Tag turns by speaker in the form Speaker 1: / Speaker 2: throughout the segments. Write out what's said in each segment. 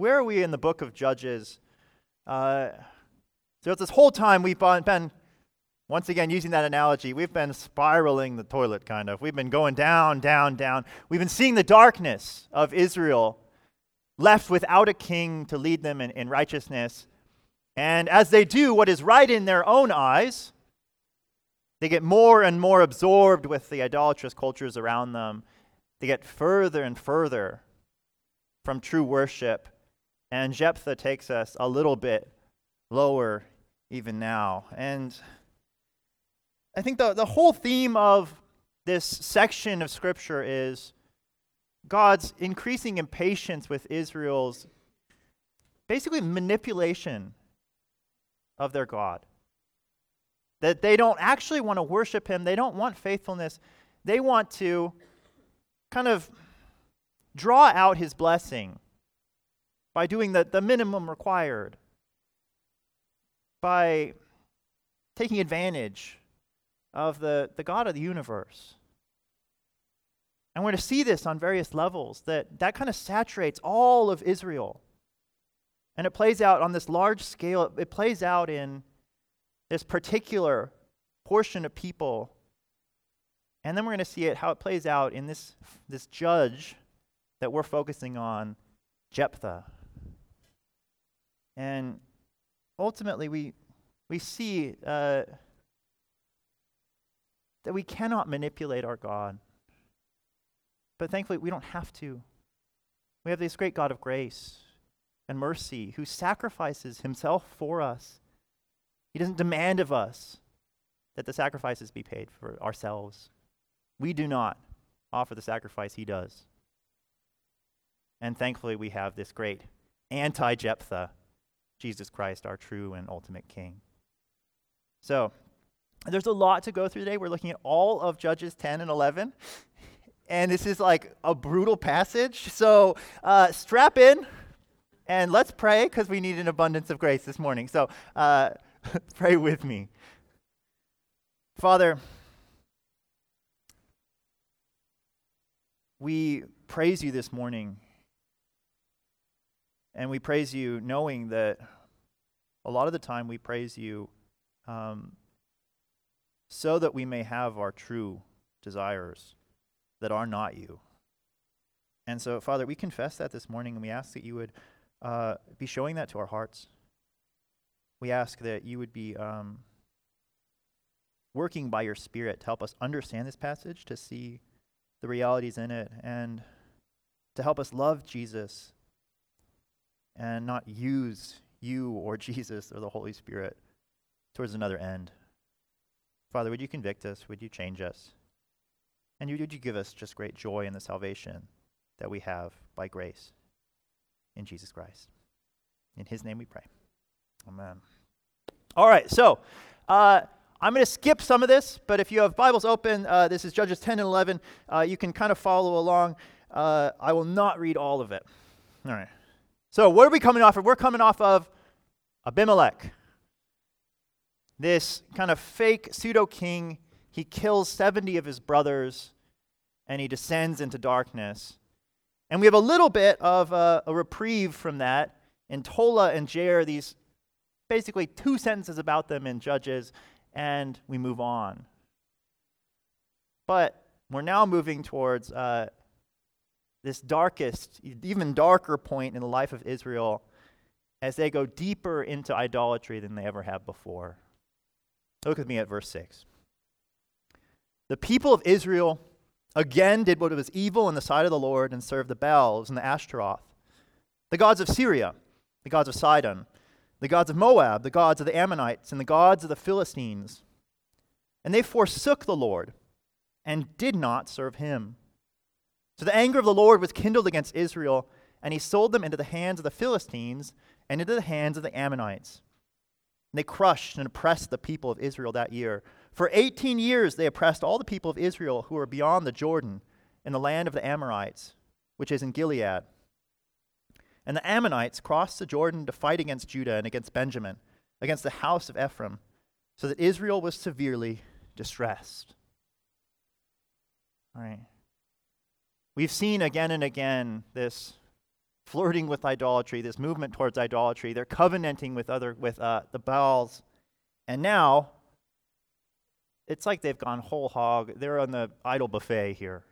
Speaker 1: where are we in the book of Judges? Uh, so this whole time we've been, once again, using that analogy, we've been spiraling the toilet, kind of. We've been going down, down, down. We've been seeing the darkness of Israel left without a king to lead them in, in righteousness. And as they do what is right in their own eyes, they get more and more absorbed with the idolatrous cultures around them. They get further and further from true worship. And Jephthah takes us a little bit lower even now. And I think the, the whole theme of this section of Scripture is God's increasing impatience with Israel's basically manipulation of their God. That they don't actually want to worship Him, they don't want faithfulness, they want to kind of draw out His blessing by doing the, the minimum required by taking advantage of the, the God of the universe. And we're going to see this on various levels that that kind of saturates all of Israel. And it plays out on this large scale, it plays out in this particular portion of people. And then we're going to see it how it plays out in this, this judge that we're focusing on, Jephthah. And ultimately, we, we see uh, that we cannot manipulate our God. But thankfully, we don't have to. We have this great God of grace and mercy who sacrifices himself for us. He doesn't demand of us that the sacrifices be paid for ourselves. We do not offer the sacrifice he does. And thankfully, we have this great anti Jephthah Jesus Christ, our true and ultimate King. So, there's a lot to go through today. We're looking at all of Judges 10 and 11. And this is like a brutal passage. So, uh, strap in and let's pray because we need an abundance of grace this morning. So, uh, pray with me. Father, we praise you this morning and we praise you knowing that a lot of the time we praise you um, so that we may have our true desires that are not you. And so, Father, we confess that this morning and we ask that you would uh, be showing that to our hearts. We ask that you would be um, working by your Spirit to help us understand this passage, to see the realities in it, and to help us love Jesus and not use you or Jesus or the Holy Spirit towards another end. Father, would you convict us? Would you change us? And would you give us just great joy in the salvation that we have by grace in Jesus Christ? In his name we pray. Amen. All right, so uh, I'm going to skip some of this, but if you have Bibles open, uh, this is Judges 10 and 11. Uh, you can kind of follow along. Uh, I will not read all of it. All right. So, what are we coming off of? We're coming off of Abimelech, this kind of fake pseudo king. He kills 70 of his brothers and he descends into darkness. And we have a little bit of a, a reprieve from that in Tola and Jair, these basically two sentences about them in Judges, and we move on. But we're now moving towards uh, this darkest, even darker point in the life of Israel as they go deeper into idolatry than they ever have before. Look with me at verse 6. The people of Israel again did what was evil in the sight of the Lord and served the Baals and the Ashtaroth, the gods of Syria, the gods of Sidon, the gods of Moab, the gods of the Ammonites, and the gods of the Philistines. And they forsook the Lord and did not serve him. So the anger of the Lord was kindled against Israel, and he sold them into the hands of the Philistines and into the hands of the Ammonites. And they crushed and oppressed the people of Israel that year. For 18 years they oppressed all the people of Israel who were beyond the Jordan in the land of the Amorites, which is in Gilead. And the Ammonites crossed the Jordan to fight against Judah and against Benjamin, against the house of Ephraim, so that Israel was severely distressed. All right. We've seen again and again this flirting with idolatry, this movement towards idolatry. They're covenanting with other with uh, the Baals, and now it's like they've gone whole hog. They're on the idol buffet here.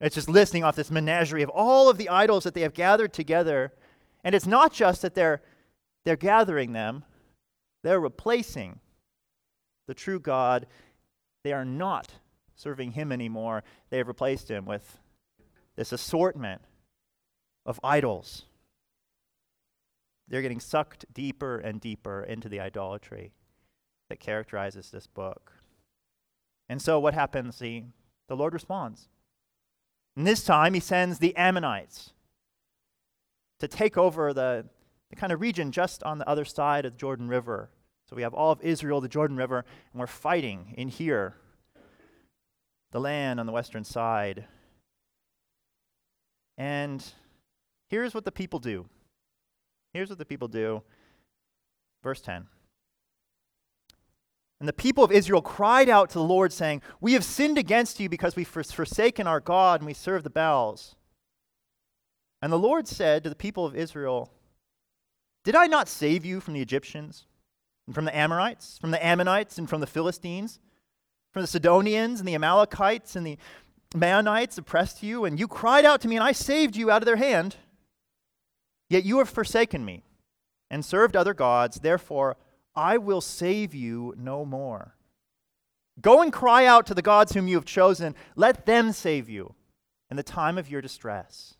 Speaker 1: It's just listing off this menagerie of all of the idols that they have gathered together, and it's not just that they're they're gathering them; they're replacing the true God. They are not serving Him anymore. They have replaced Him with this assortment of idols. They're getting sucked deeper and deeper into the idolatry that characterizes this book. And so what happens? The, the Lord responds. And this time he sends the Ammonites to take over the, the kind of region just on the other side of the Jordan River. So we have all of Israel, the Jordan River, and we're fighting in here, the land on the western side. And Here's what the people do. Here's what the people do. Verse 10. And the people of Israel cried out to the Lord, saying, We have sinned against you because we've forsaken our God and we serve the Baals. And the Lord said to the people of Israel, Did I not save you from the Egyptians, and from the Amorites, from the Ammonites, and from the Philistines, from the Sidonians, and the Amalekites, and the Maonites oppressed you? And you cried out to me, and I saved you out of their hand. Yet you have forsaken me and served other gods, therefore I will save you no more. Go and cry out to the gods whom you have chosen. Let them save you in the time of your distress.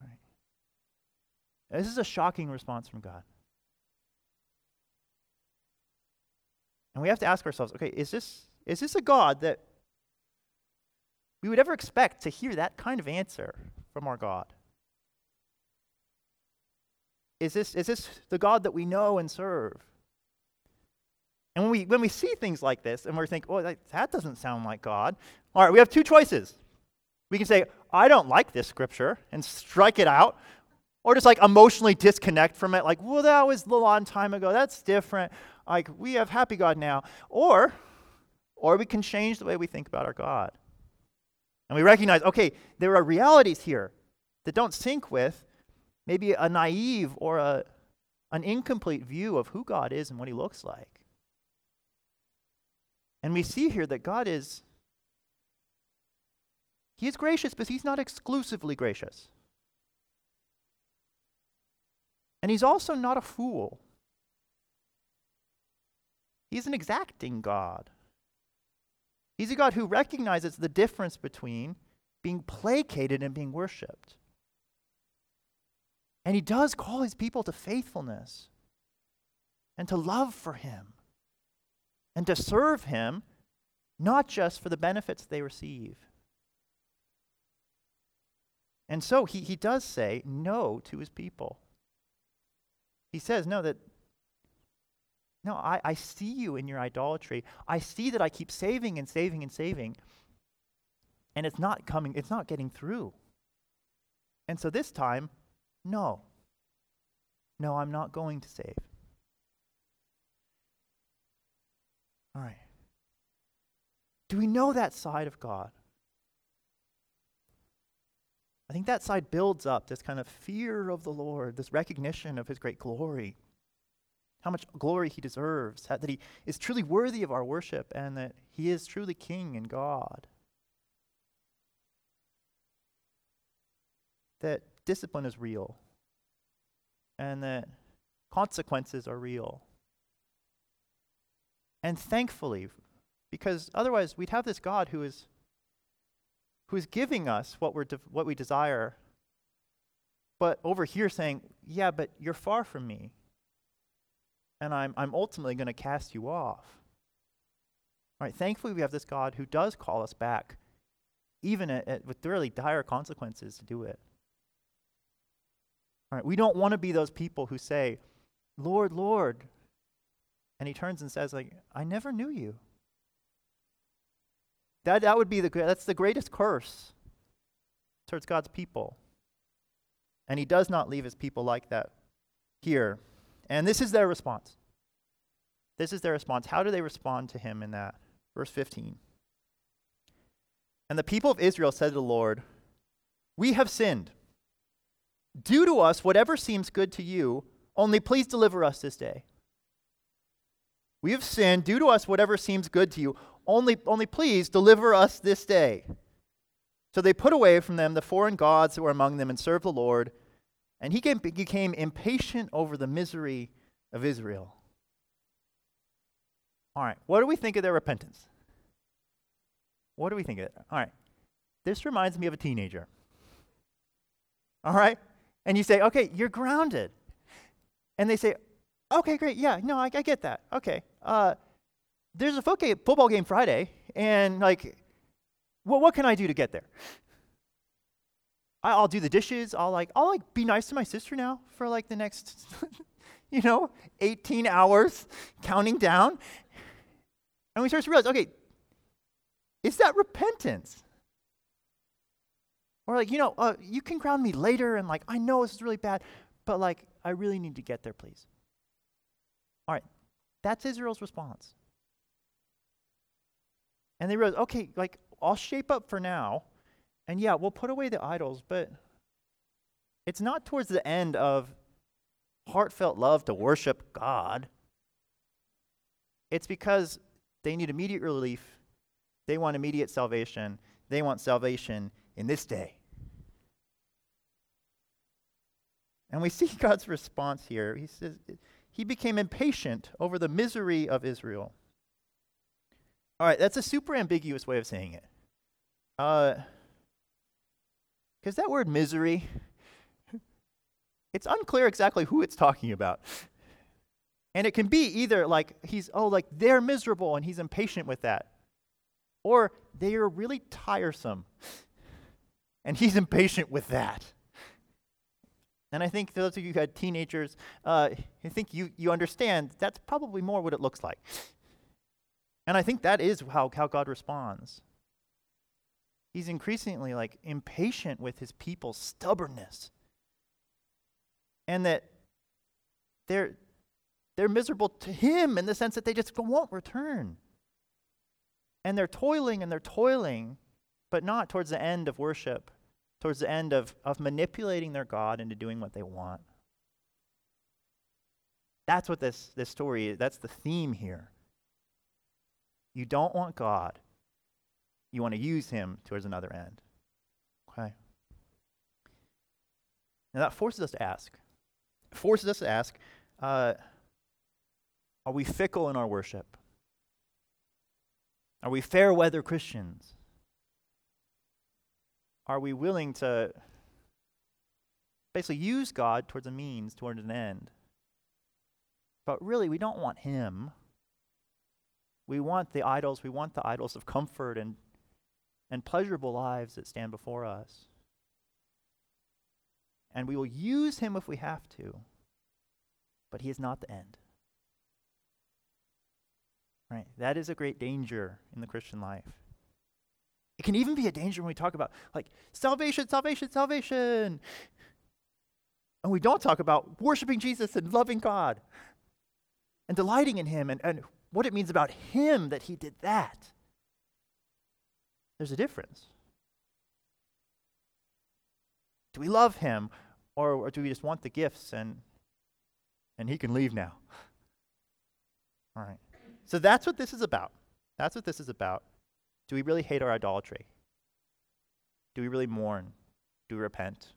Speaker 1: Right. This is a shocking response from God. And we have to ask ourselves okay, is this, is this a God that we would ever expect to hear that kind of answer from our God? Is this, is this the God that we know and serve? And when we, when we see things like this and we think, oh, that, that doesn't sound like God, all right, we have two choices. We can say, I don't like this scripture and strike it out, or just like emotionally disconnect from it, like, well, that was a long time ago. That's different. Like, we have happy God now. Or, or we can change the way we think about our God. And we recognize, okay, there are realities here that don't sync with maybe a naive or a, an incomplete view of who God is and what he looks like. And we see here that God is he is gracious, but he's not exclusively gracious. And he's also not a fool. He's an exacting God. He's a God who recognizes the difference between being placated and being worshiped. And he does call his people to faithfulness and to love for him and to serve him, not just for the benefits they receive. And so he, he does say no to his people. He says, No, that no, I, I see you in your idolatry. I see that I keep saving and saving and saving. And it's not coming, it's not getting through. And so this time, no. No, I'm not going to save. All right. Do we know that side of God? I think that side builds up this kind of fear of the Lord, this recognition of his great glory, how much glory he deserves, that he is truly worthy of our worship, and that he is truly King and God. That discipline is real and that consequences are real. And thankfully, because otherwise we'd have this God who is who is giving us what we're de- what we desire, but over here saying, "Yeah, but you're far from me, and I'm I'm ultimately going to cast you off." All right. Thankfully, we have this God who does call us back, even at, at, with really dire consequences to do it. All right, we don't want to be those people who say, Lord, Lord. And he turns and says, like, I never knew you. That, that would be the that's the greatest curse towards God's people. And he does not leave his people like that here. And this is their response. This is their response. How do they respond to him in that? Verse 15. And the people of Israel said to the Lord, We have sinned. Do to us whatever seems good to you, only please deliver us this day. We have sinned. Do to us whatever seems good to you, only, only please deliver us this day. So they put away from them the foreign gods that were among them and served the Lord. And he became impatient over the misery of Israel. All right, what do we think of their repentance? What do we think of it? All right, this reminds me of a teenager. All right? And you say, okay, you're grounded. And they say, okay, great, yeah, no, I, I get that. Okay. Uh, there's a football game Friday, and like, well, what can I do to get there? I, will do the dishes. I'll like, I'll like be nice to my sister now for like the next, you know, 18 hours, counting down. And we start to realize, okay, is that repentance? Or like, you know, uh, you can ground me later, and like, I know this is really bad, but like, I really need to get there, please. All right, that's Israel's response. And they realize, okay, like, I'll shape up for now, and yeah, we'll put away the idols, but it's not towards the end of heartfelt love to worship God. It's because they need immediate relief, they want immediate salvation, they want salvation in this day. And we see God's response here. He says, He became impatient over the misery of Israel. All right, that's a super ambiguous way of saying it. Uh, Because that word misery, it's unclear exactly who it's talking about. And it can be either like he's, oh, like they're miserable and he's impatient with that. Or they are really tiresome and he's impatient with that. And I think those of you who had teenagers, uh, I think you, you understand that's probably more what it looks like. And I think that is how, how God responds. He's increasingly like impatient with his people's stubbornness. And that they're they're miserable to him in the sense that they just won't return. And they're toiling and they're toiling, but not towards the end of worship towards the end of, of manipulating their God into doing what they want. That's what this, this story is. That's the theme here. You don't want God, you want to use him towards another end. Okay? Now that forces us to ask. It forces us to ask uh, are we fickle in our worship? Are we fair weather Christians? are we willing to basically use God towards a means, towards an end? But really, we don't want Him. We want the idols, we want the idols of comfort and, and pleasurable lives that stand before us. And we will use Him if we have to, but He is not the end. Right? That is a great danger in the Christian life. It can even be a danger when we talk about like salvation, salvation, salvation. And we don't talk about worshiping Jesus and loving God and delighting in Him and, and what it means about Him that He did that. There's a difference. Do we love Him or, or do we just want the gifts and, and He can leave now? All right. So that's what this is about. That's what this is about. Do we really hate our idolatry? Do we really mourn? Do we repent?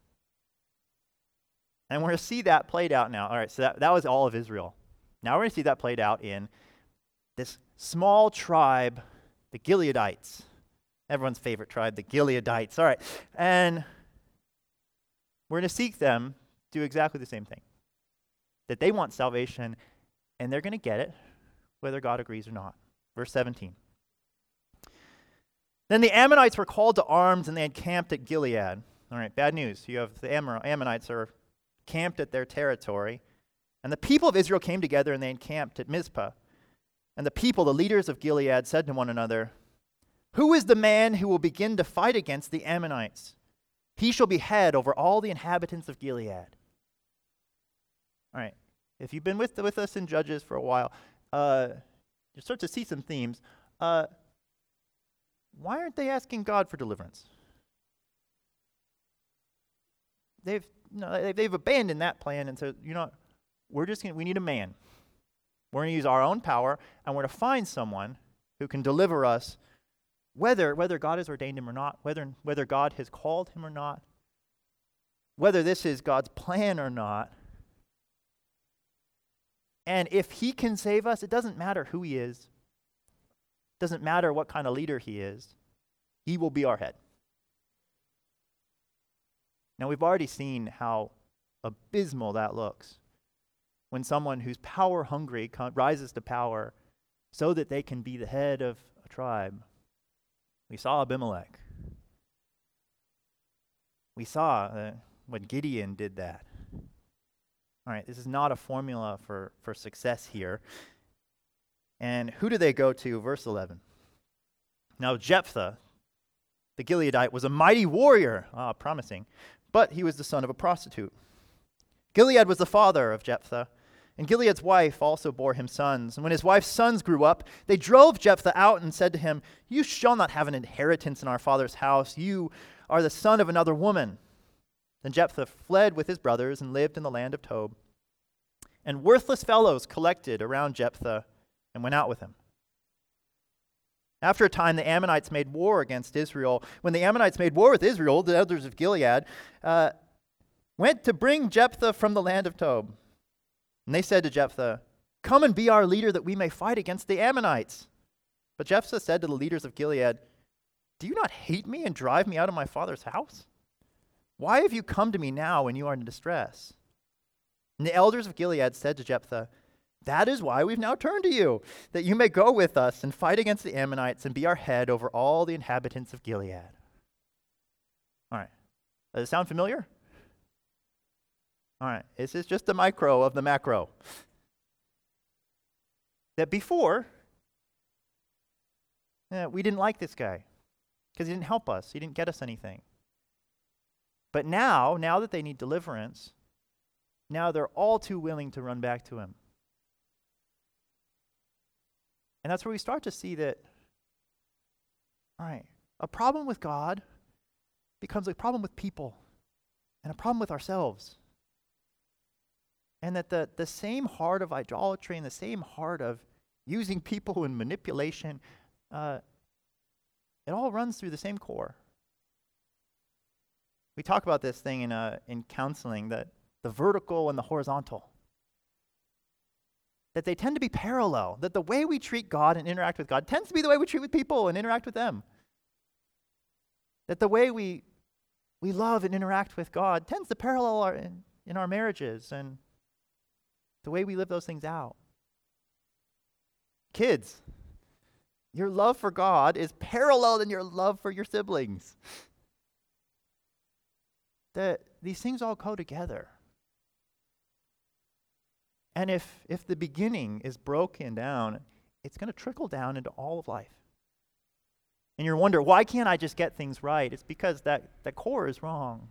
Speaker 1: And we're going to see that played out now. All right, so that, that was all of Israel. Now we're going to see that played out in this small tribe, the Gileadites. Everyone's favorite tribe, the Gileadites. All right. And we're going to seek them do exactly the same thing. That they want salvation, and they're going to get it, whether God agrees or not. Verse 17. Then the Ammonites were called to arms and they had camped at Gilead. All right, bad news. You have the Ammonites are camped at their territory. And the people of Israel came together and they encamped at Mizpah. And the people, the leaders of Gilead, said to one another, Who is the man who will begin to fight against the Ammonites? He shall be head over all the inhabitants of Gilead. All right, if you've been with, with us in Judges for a while, uh, you start to see some themes. Uh, why aren't they asking God for deliverance? they've, no, they've abandoned that plan and said, you know, we're just to, we need a man. We're going to use our own power and we're going to find someone who can deliver us, whether, whether God has ordained him or not, whether, whether God has called him or not, whether this is God's plan or not. And if he can save us, it doesn't matter who he is, it doesn't matter what kind of leader he is, he will be our head. Now, we've already seen how abysmal that looks when someone who's power hungry rises to power so that they can be the head of a tribe. We saw Abimelech. We saw uh, when Gideon did that. All right, this is not a formula for, for success here. And who do they go to? Verse 11. Now, Jephthah, the Gileadite, was a mighty warrior, ah, promising, but he was the son of a prostitute. Gilead was the father of Jephthah, and Gilead's wife also bore him sons. And when his wife's sons grew up, they drove Jephthah out and said to him, You shall not have an inheritance in our father's house. You are the son of another woman. Then Jephthah fled with his brothers and lived in the land of Tob. And worthless fellows collected around Jephthah and went out with him. After a time, the Ammonites made war against Israel. When the Ammonites made war with Israel, the elders of Gilead uh, went to bring Jephthah from the land of Tob. And they said to Jephthah, Come and be our leader that we may fight against the Ammonites. But Jephthah said to the leaders of Gilead, Do you not hate me and drive me out of my father's house? Why have you come to me now when you are in distress? And the elders of Gilead said to Jephthah, That is why we've now turned to you, that you may go with us and fight against the Ammonites and be our head over all the inhabitants of Gilead. All right. Does it sound familiar? All right. This is just a micro of the macro. That before, yeah, we didn't like this guy because he didn't help us, he didn't get us anything. But now, now that they need deliverance, now they're all too willing to run back to him. And that's where we start to see that, all right, a problem with God becomes a problem with people and a problem with ourselves. And that the, the same heart of idolatry and the same heart of using people in manipulation, uh, it all runs through the same core. We talk about this thing in, uh, in counseling that the vertical and the horizontal. That they tend to be parallel, that the way we treat God and interact with God tends to be the way we treat with people and interact with them. That the way we, we love and interact with God tends to parallel our, in, in our marriages and the way we live those things out. Kids, your love for God is parallel in your love for your siblings that these things all go together. And if, if the beginning is broken down, it's going to trickle down into all of life. And you wonder, why can't I just get things right? It's because that, that core is wrong.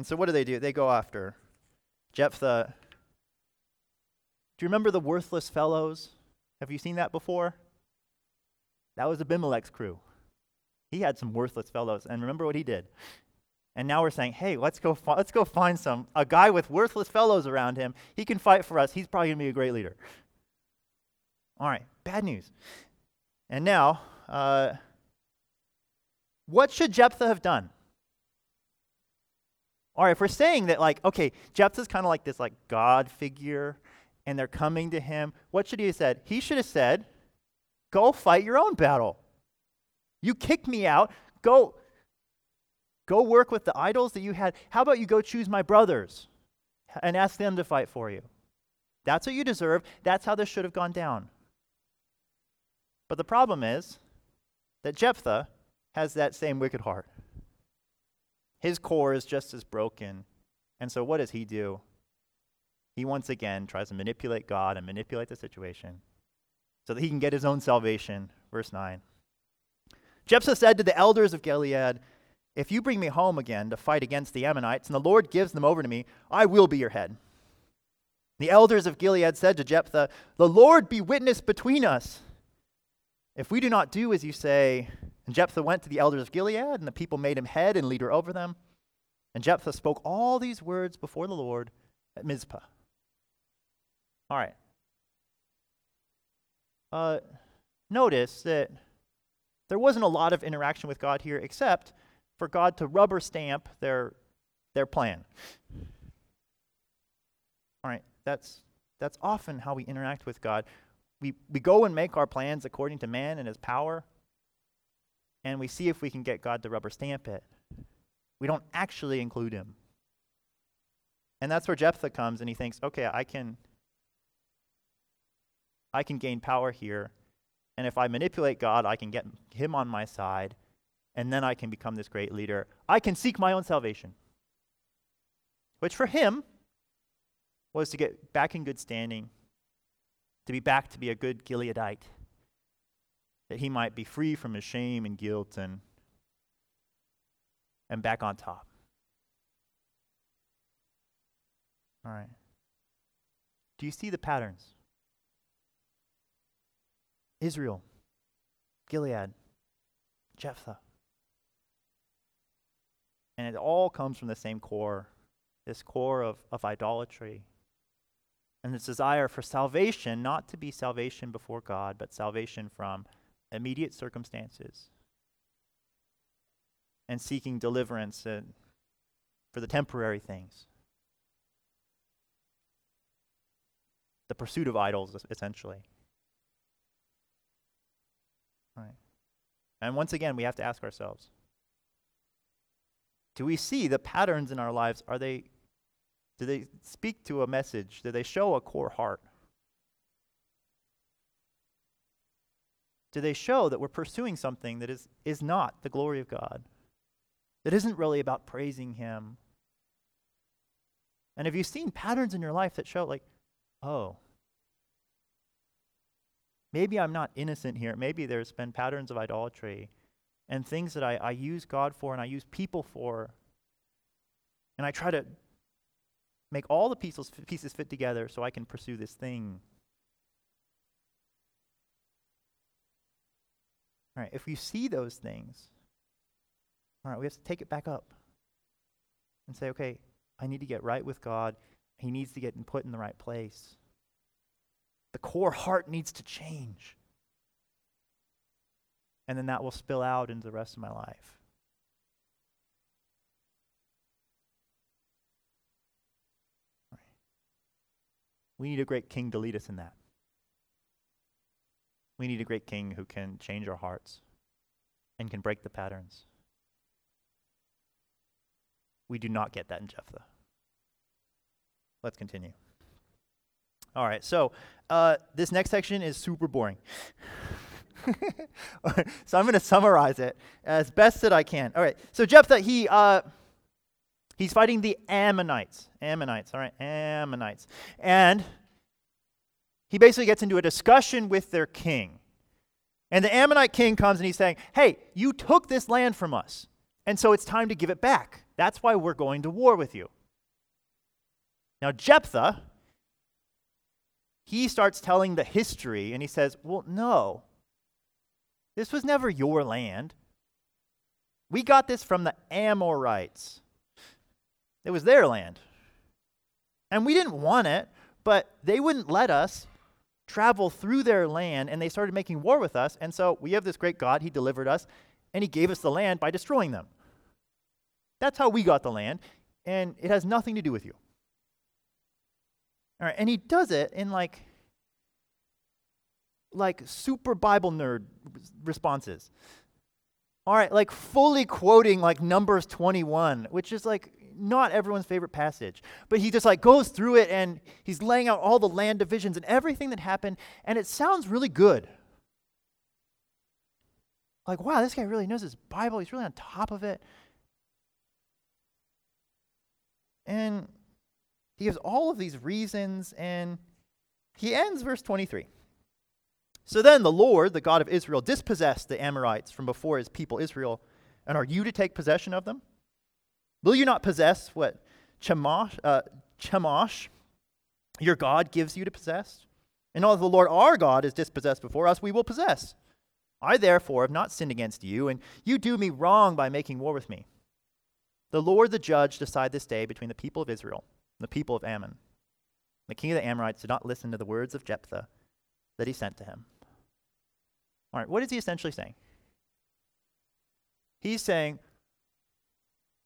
Speaker 1: And so what do they do? They go after Jephthah. Do you remember the worthless fellows? Have you seen that before? That was Abimelech's crew. He had some worthless fellows. And remember what he did. And now we're saying, hey, let's go, fi- let's go find some, a guy with worthless fellows around him. He can fight for us. He's probably going to be a great leader. All right, bad news. And now, uh, what should Jephthah have done? All right, if we're saying that, like, okay, Jephthah's kind of like this, like, God figure, and they're coming to him, what should he have said? He should have said, go fight your own battle. You kicked me out. Go, go work with the idols that you had. How about you go choose my brothers and ask them to fight for you? That's what you deserve. That's how this should have gone down. But the problem is that Jephthah has that same wicked heart. His core is just as broken. And so what does he do? He once again tries to manipulate God and manipulate the situation so that he can get his own salvation. Verse 9. Jephthah said to the elders of Gilead, If you bring me home again to fight against the Ammonites, and the Lord gives them over to me, I will be your head. The elders of Gilead said to Jephthah, The Lord be witness between us. If we do not do as you say, And Jephthah went to the elders of Gilead, and the people made him head and leader over them. And Jephthah spoke all these words before the Lord at Mizpah. All right. Uh, notice that there wasn't a lot of interaction with God here, except for God to rubber stamp their, their plan. All right, that's, that's often how we interact with God. We, we go and make our plans according to man and his power, and we see if we can get God to rubber stamp it. We don't actually include him. And that's where Jephthah comes and he thinks, okay, I can I can gain power here. And if I manipulate God, I can get him on my side. And then I can become this great leader. I can seek my own salvation. Which for him was to get back in good standing, to be back to be a good Gileadite, that he might be free from his shame and guilt and, and back on top. All right. Do you see the patterns? Israel, Gilead, Jephthah. And it all comes from the same core this core of, of idolatry. And this desire for salvation, not to be salvation before God, but salvation from immediate circumstances. And seeking deliverance uh, for the temporary things. The pursuit of idols, essentially. Right. And once again, we have to ask ourselves do we see the patterns in our lives? Are they, do they speak to a message? Do they show a core heart? Do they show that we're pursuing something that is, is not the glory of God? That isn't really about praising Him? And have you seen patterns in your life that show, like, oh, Maybe I'm not innocent here. Maybe there's been patterns of idolatry and things that I, I use God for and I use people for. And I try to make all the pieces, pieces fit together so I can pursue this thing. All right, if we see those things, all right, we have to take it back up and say, okay, I need to get right with God. He needs to get put in the right place. The core heart needs to change. And then that will spill out into the rest of my life. We need a great king to lead us in that. We need a great king who can change our hearts and can break the patterns. We do not get that in Jephthah. Let's continue. All right, so uh, this next section is super boring. so I'm going to summarize it as best that I can. All right, so Jephthah, he, uh, he's fighting the Ammonites. Ammonites, all right, Ammonites. And he basically gets into a discussion with their king. And the Ammonite king comes and he's saying, Hey, you took this land from us, and so it's time to give it back. That's why we're going to war with you. Now, Jephthah, he starts telling the history and he says, Well, no, this was never your land. We got this from the Amorites, it was their land. And we didn't want it, but they wouldn't let us travel through their land and they started making war with us. And so we have this great God, He delivered us, and He gave us the land by destroying them. That's how we got the land, and it has nothing to do with you. All right, and he does it in like like super Bible nerd responses. All right, like fully quoting like Numbers 21, which is like not everyone's favorite passage. But he just like goes through it and he's laying out all the land divisions and everything that happened, and it sounds really good. Like, wow, this guy really knows his Bible. He's really on top of it. And he gives all of these reasons, and he ends verse 23. So then the Lord, the God of Israel, dispossessed the Amorites from before his people Israel. And are you to take possession of them? Will you not possess what Chemosh, uh, Chemosh your God, gives you to possess? And all the Lord our God is dispossessed before us, we will possess. I therefore have not sinned against you, and you do me wrong by making war with me. The Lord the judge decide this day between the people of Israel and the people of Ammon. The king of the Amorites did not listen to the words of Jephthah that he sent to him. All right, what is he essentially saying? He's saying,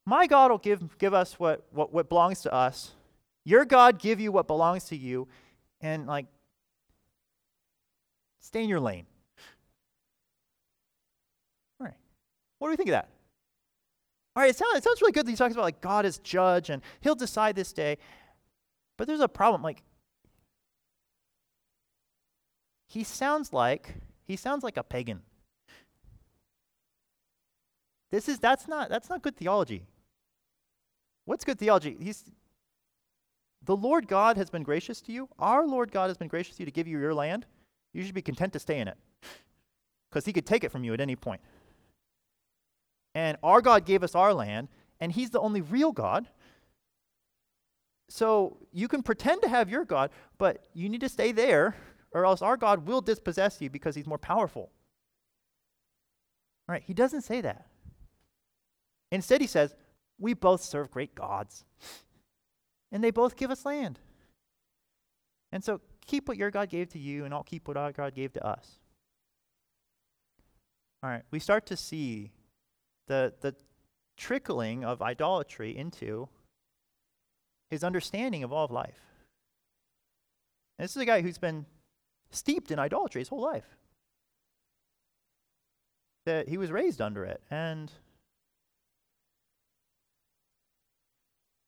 Speaker 1: My God will give, give us what, what, what belongs to us. Your God give you what belongs to you, and like, stay in your lane. All right. What do we think of that? All right, it sounds, it sounds really good that he talks about like God is judge and he'll decide this day. But there's a problem. Like, he sounds like he sounds like a pagan. This is that's not that's not good theology. What's good theology? He's the Lord God has been gracious to you. Our Lord God has been gracious to you to give you your land. You should be content to stay in it. Because he could take it from you at any point. And our God gave us our land, and he's the only real God. So you can pretend to have your God, but you need to stay there, or else our God will dispossess you because he's more powerful. All right, he doesn't say that. Instead, he says, We both serve great gods, and they both give us land. And so keep what your God gave to you, and I'll keep what our God gave to us. All right, we start to see the, the trickling of idolatry into his understanding of all of life. And this is a guy who's been steeped in idolatry his whole life. That he was raised under it. And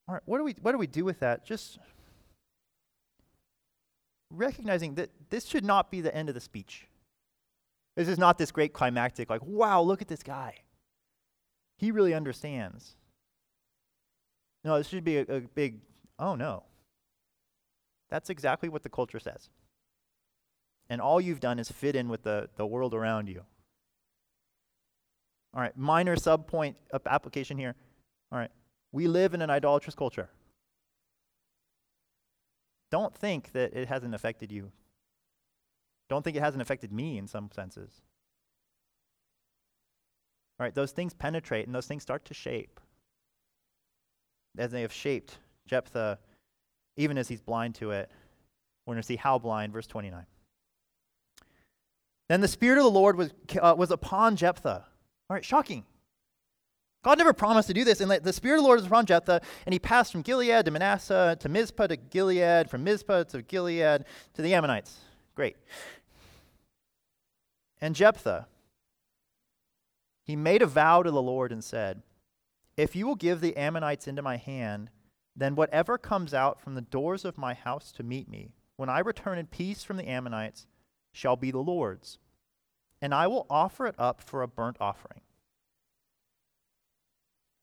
Speaker 1: all right, what do we what do we do with that? Just recognizing that this should not be the end of the speech. This is not this great climactic, like, wow, look at this guy. He really understands. No, this should be a, a big, oh no. That's exactly what the culture says. And all you've done is fit in with the, the world around you. All right, minor subpoint application here. All right, we live in an idolatrous culture. Don't think that it hasn't affected you. Don't think it hasn't affected me in some senses. All right, those things penetrate and those things start to shape. As they have shaped Jephthah, even as he's blind to it. We're going to see how blind, verse 29. Then the Spirit of the Lord was, uh, was upon Jephthah. All right, shocking. God never promised to do this. And the Spirit of the Lord was upon Jephthah, and he passed from Gilead to Manasseh, to Mizpah to Gilead, from Mizpah to Gilead to the Ammonites. Great. And Jephthah, he made a vow to the Lord and said, If you will give the Ammonites into my hand, then whatever comes out from the doors of my house to meet me, when I return in peace from the Ammonites, shall be the Lord's, and I will offer it up for a burnt offering.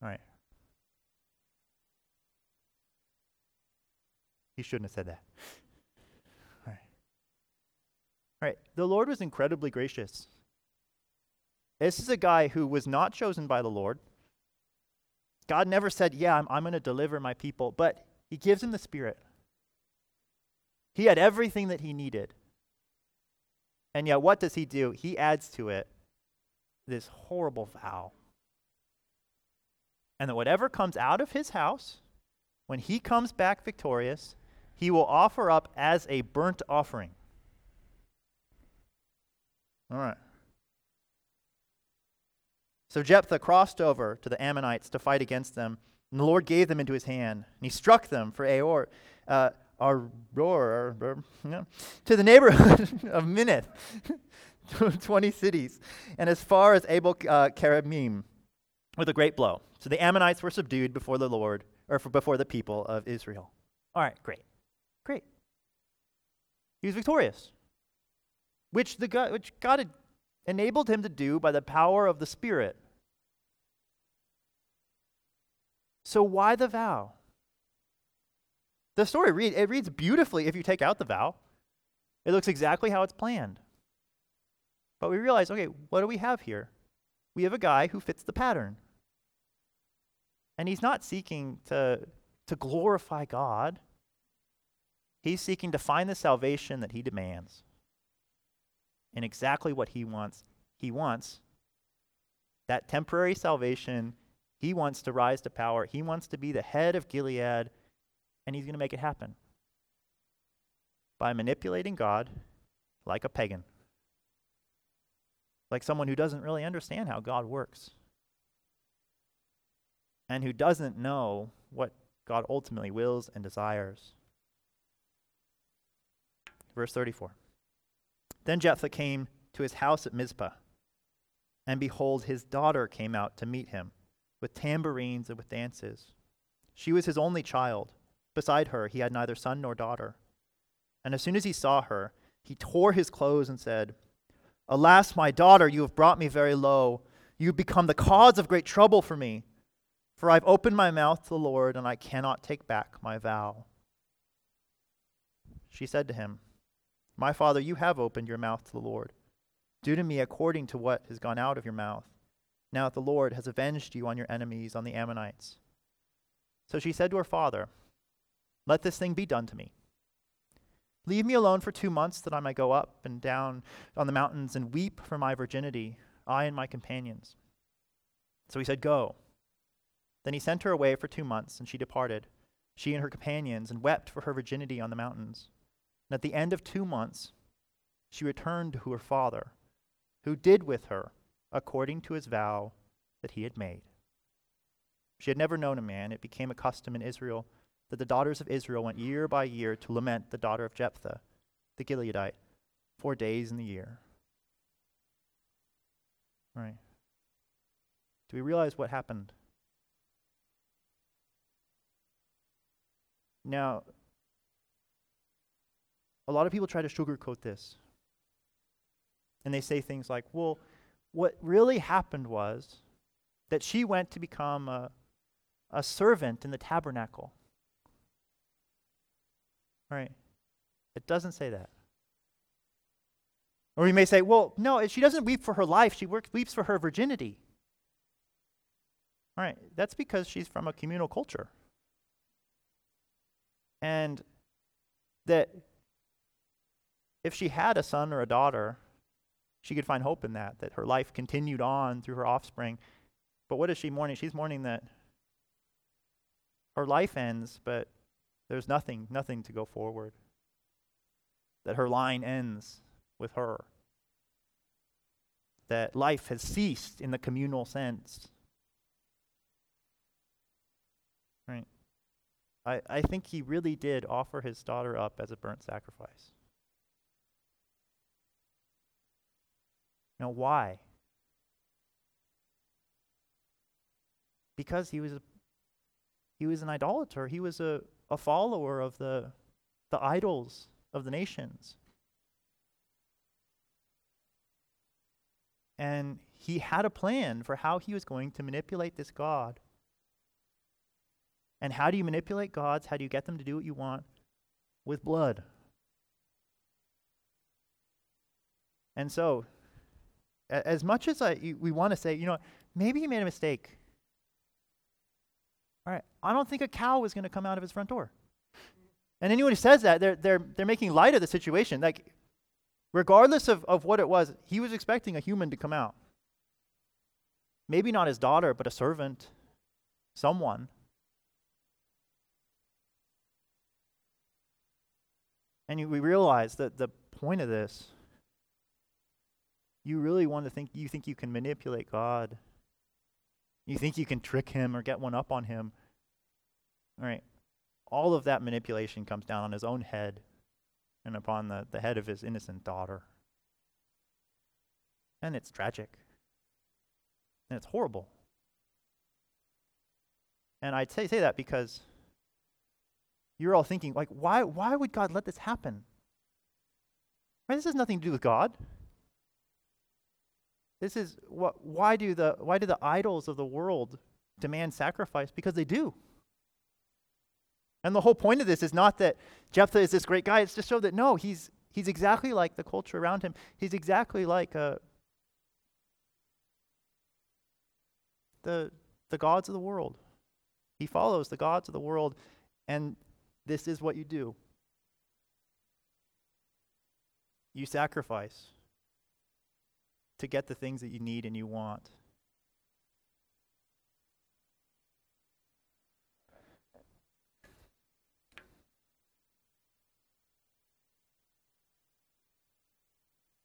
Speaker 1: All right. He shouldn't have said that. All right. All right. The Lord was incredibly gracious this is a guy who was not chosen by the Lord. God never said, Yeah, I'm, I'm going to deliver my people, but he gives him the Spirit. He had everything that he needed. And yet, what does he do? He adds to it this horrible vow. And that whatever comes out of his house, when he comes back victorious, he will offer up as a burnt offering. All right. So Jephthah crossed over to the Ammonites to fight against them, and the Lord gave them into his hand, and he struck them for Aroer, uh, to the neighborhood of Minnith, 20 cities, and as far as Abel uh, with a great blow. So the Ammonites were subdued before the Lord, or before the people of Israel. All right, great, great. He was victorious, which the God, which God had enabled him to do by the power of the Spirit. So why the vow? The story read it reads beautifully if you take out the vow. It looks exactly how it's planned. But we realize, okay, what do we have here? We have a guy who fits the pattern. And he's not seeking to, to glorify God. He's seeking to find the salvation that he demands. And exactly what he wants, he wants that temporary salvation. He wants to rise to power. He wants to be the head of Gilead, and he's going to make it happen by manipulating God like a pagan, like someone who doesn't really understand how God works and who doesn't know what God ultimately wills and desires. Verse 34. Then Jephthah came to his house at Mizpah, and behold, his daughter came out to meet him with tambourines and with dances. She was his only child. Beside her, he had neither son nor daughter. And as soon as he saw her, he tore his clothes and said, Alas, my daughter, you have brought me very low. You have become the cause of great trouble for me. For I've opened my mouth to the Lord, and I cannot take back my vow. She said to him, My father, you have opened your mouth to the Lord. Do to me according to what has gone out of your mouth. Now that the Lord has avenged you on your enemies, on the Ammonites. So she said to her father, Let this thing be done to me. Leave me alone for two months that I might go up and down on the mountains and weep for my virginity, I and my companions. So he said, Go. Then he sent her away for two months, and she departed, she and her companions, and wept for her virginity on the mountains. And at the end of two months, she returned to her father, who did with her according to his vow that he had made. She had never known a man. It became a custom in Israel that the daughters of Israel went year by year to lament the daughter of Jephthah, the Gileadite, four days in the year. Right. Do we realize what happened? Now, a lot of people try to sugarcoat this. And they say things like, well, what really happened was that she went to become a, a servant in the tabernacle. Right? It doesn't say that. Or you may say, well, no, she doesn't weep for her life, she weeps for her virginity. All right, that's because she's from a communal culture and that if she had a son or a daughter, she could find hope in that, that her life continued on through her offspring. But what is she mourning? She's mourning that her life ends, but there's nothing, nothing to go forward. That her line ends with her. That life has ceased in the communal sense. Right? I, I think he really did offer his daughter up as a burnt sacrifice. Now, why? Because he was a, he was an idolater. He was a, a follower of the, the idols of the nations. And he had a plan for how he was going to manipulate this God and how do you manipulate gods? How do you get them to do what you want? With blood. And so, as much as I, we want to say, you know, maybe he made a mistake. All right, I don't think a cow was going to come out of his front door. And anyone who says that, they're, they're, they're making light of the situation. Like, regardless of, of what it was, he was expecting a human to come out. Maybe not his daughter, but a servant, someone. And we realize that the point of this, you really want to think, you think you can manipulate God. You think you can trick him or get one up on him. All right. All of that manipulation comes down on his own head and upon the, the head of his innocent daughter. And it's tragic. And it's horrible. And I say, say that because you're all thinking, like, why, why would God let this happen? Right? This has nothing to do with God. This is what why do the why do the idols of the world demand sacrifice? Because they do. And the whole point of this is not that Jephthah is this great guy, it's to show that no, he's he's exactly like the culture around him. He's exactly like uh, the the gods of the world. He follows the gods of the world and this is what you do you sacrifice. To get the things that you need and you want.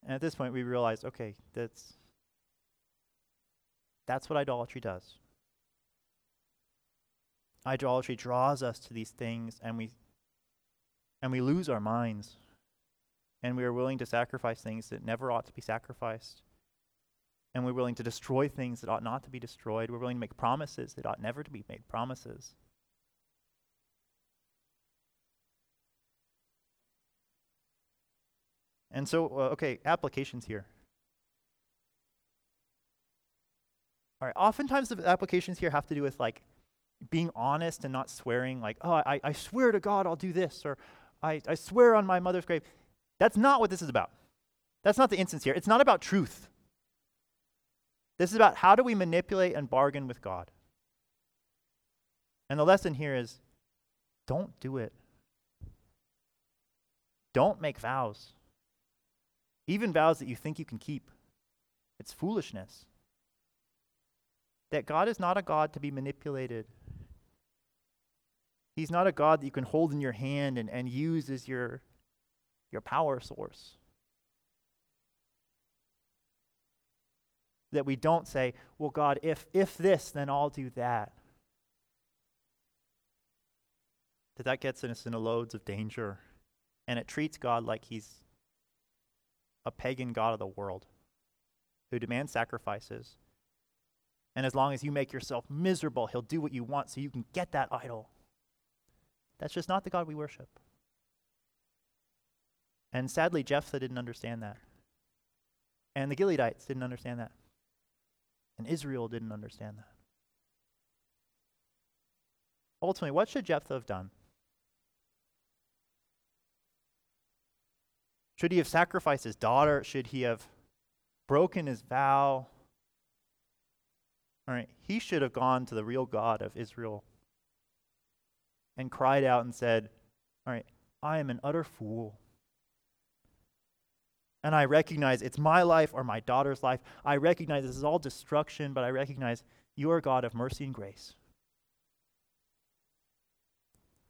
Speaker 1: And at this point, we realized okay, that's, that's what idolatry does. Idolatry draws us to these things, and we, and we lose our minds. And we are willing to sacrifice things that never ought to be sacrificed. And we're willing to destroy things that ought not to be destroyed. We're willing to make promises that ought never to be made promises. And so, uh, okay, applications here. All right, oftentimes the applications here have to do with like being honest and not swearing, like, oh, I, I swear to God I'll do this, or I, I swear on my mother's grave. That's not what this is about. That's not the instance here. It's not about truth. This is about how do we manipulate and bargain with God. And the lesson here is don't do it. Don't make vows even vows that you think you can keep. It's foolishness. That God is not a God to be manipulated. He's not a God that you can hold in your hand and, and use as your, your power source. That we don't say, well, God, if, if this, then I'll do that. That that gets us into loads of danger. And it treats God like he's a pagan god of the world who demands sacrifices. And as long as you make yourself miserable, he'll do what you want so you can get that idol. That's just not the God we worship. And sadly, Jephthah didn't understand that. And the Gileadites didn't understand that. And Israel didn't understand that. Ultimately, what should Jephthah have done? Should he have sacrificed his daughter? Should he have broken his vow? All right, he should have gone to the real God of Israel and cried out and said, All right, I am an utter fool. And I recognize it's my life or my daughter's life. I recognize this is all destruction, but I recognize you are God of mercy and grace.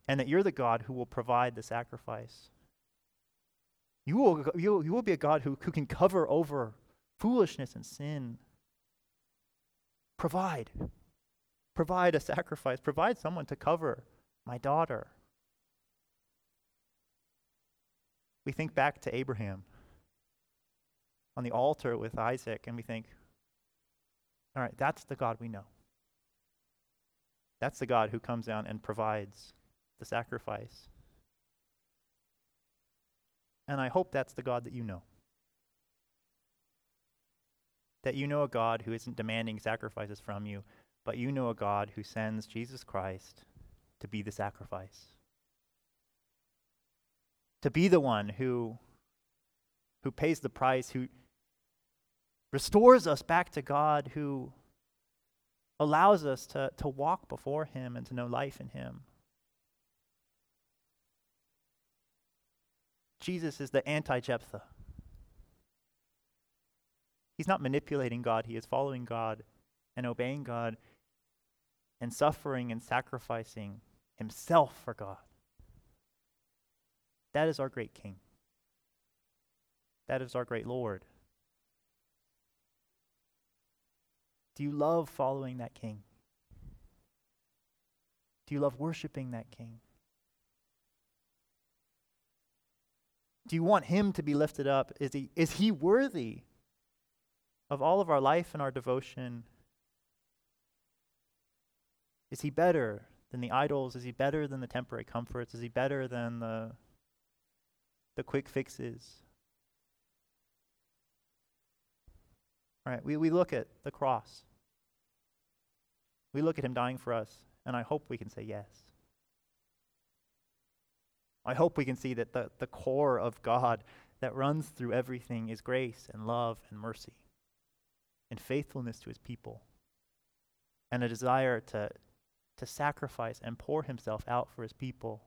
Speaker 1: And that you're the God who will provide the sacrifice. You will, you, you will be a God who, who can cover over foolishness and sin. Provide. Provide a sacrifice. Provide someone to cover my daughter. We think back to Abraham on the altar with Isaac, and we think, all right, that's the God we know. That's the God who comes down and provides the sacrifice. And I hope that's the God that you know. That you know a God who isn't demanding sacrifices from you, but you know a God who sends Jesus Christ to be the sacrifice. To be the one who, who pays the price, who restores us back to God, who allows us to, to walk before Him and to know life in Him. Jesus is the anti Jephthah. He's not manipulating God, he is following God and obeying God and suffering and sacrificing himself for God. That is our great King. That is our great Lord. Do you love following that King? Do you love worshiping that King? Do you want him to be lifted up? Is he, is he worthy of all of our life and our devotion? Is he better than the idols? Is he better than the temporary comforts? Is he better than the, the quick fixes? All right, we, we look at the cross. We look at him dying for us, and I hope we can say yes. I hope we can see that the, the core of God that runs through everything is grace and love and mercy and faithfulness to his people and a desire to, to sacrifice and pour himself out for his people.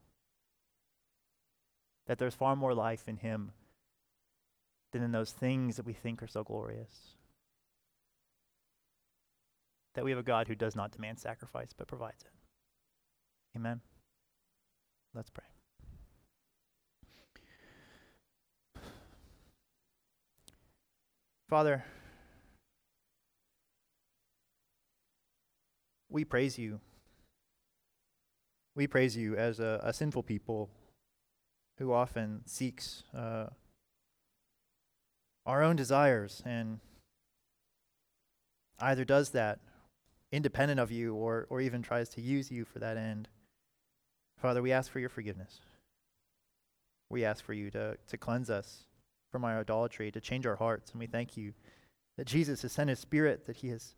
Speaker 1: That there's far more life in him than in those things that we think are so glorious. That we have a God who does not demand sacrifice but provides it. Amen. Let's pray. Father, we praise you. We praise you as a, a sinful people who often seeks uh, our own desires and either does that independent of you or, or even tries to use you for that end. Father, we ask for your forgiveness. We ask for you to, to cleanse us from our idolatry, to change our hearts. And we thank you that Jesus has sent his spirit, that he is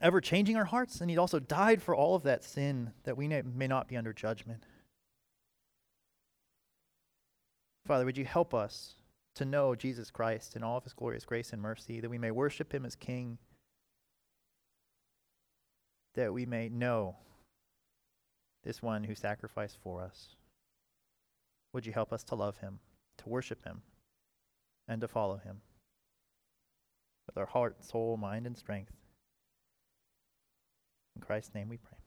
Speaker 1: ever changing our hearts, and he also died for all of that sin that we may, may not be under judgment. Father, would you help us to know Jesus Christ in all of his glorious grace and mercy, that we may worship him as King, that we may know this one who sacrificed for us. Would you help us to love him, to worship him, and to follow him with our heart, soul, mind, and strength? In Christ's name we pray.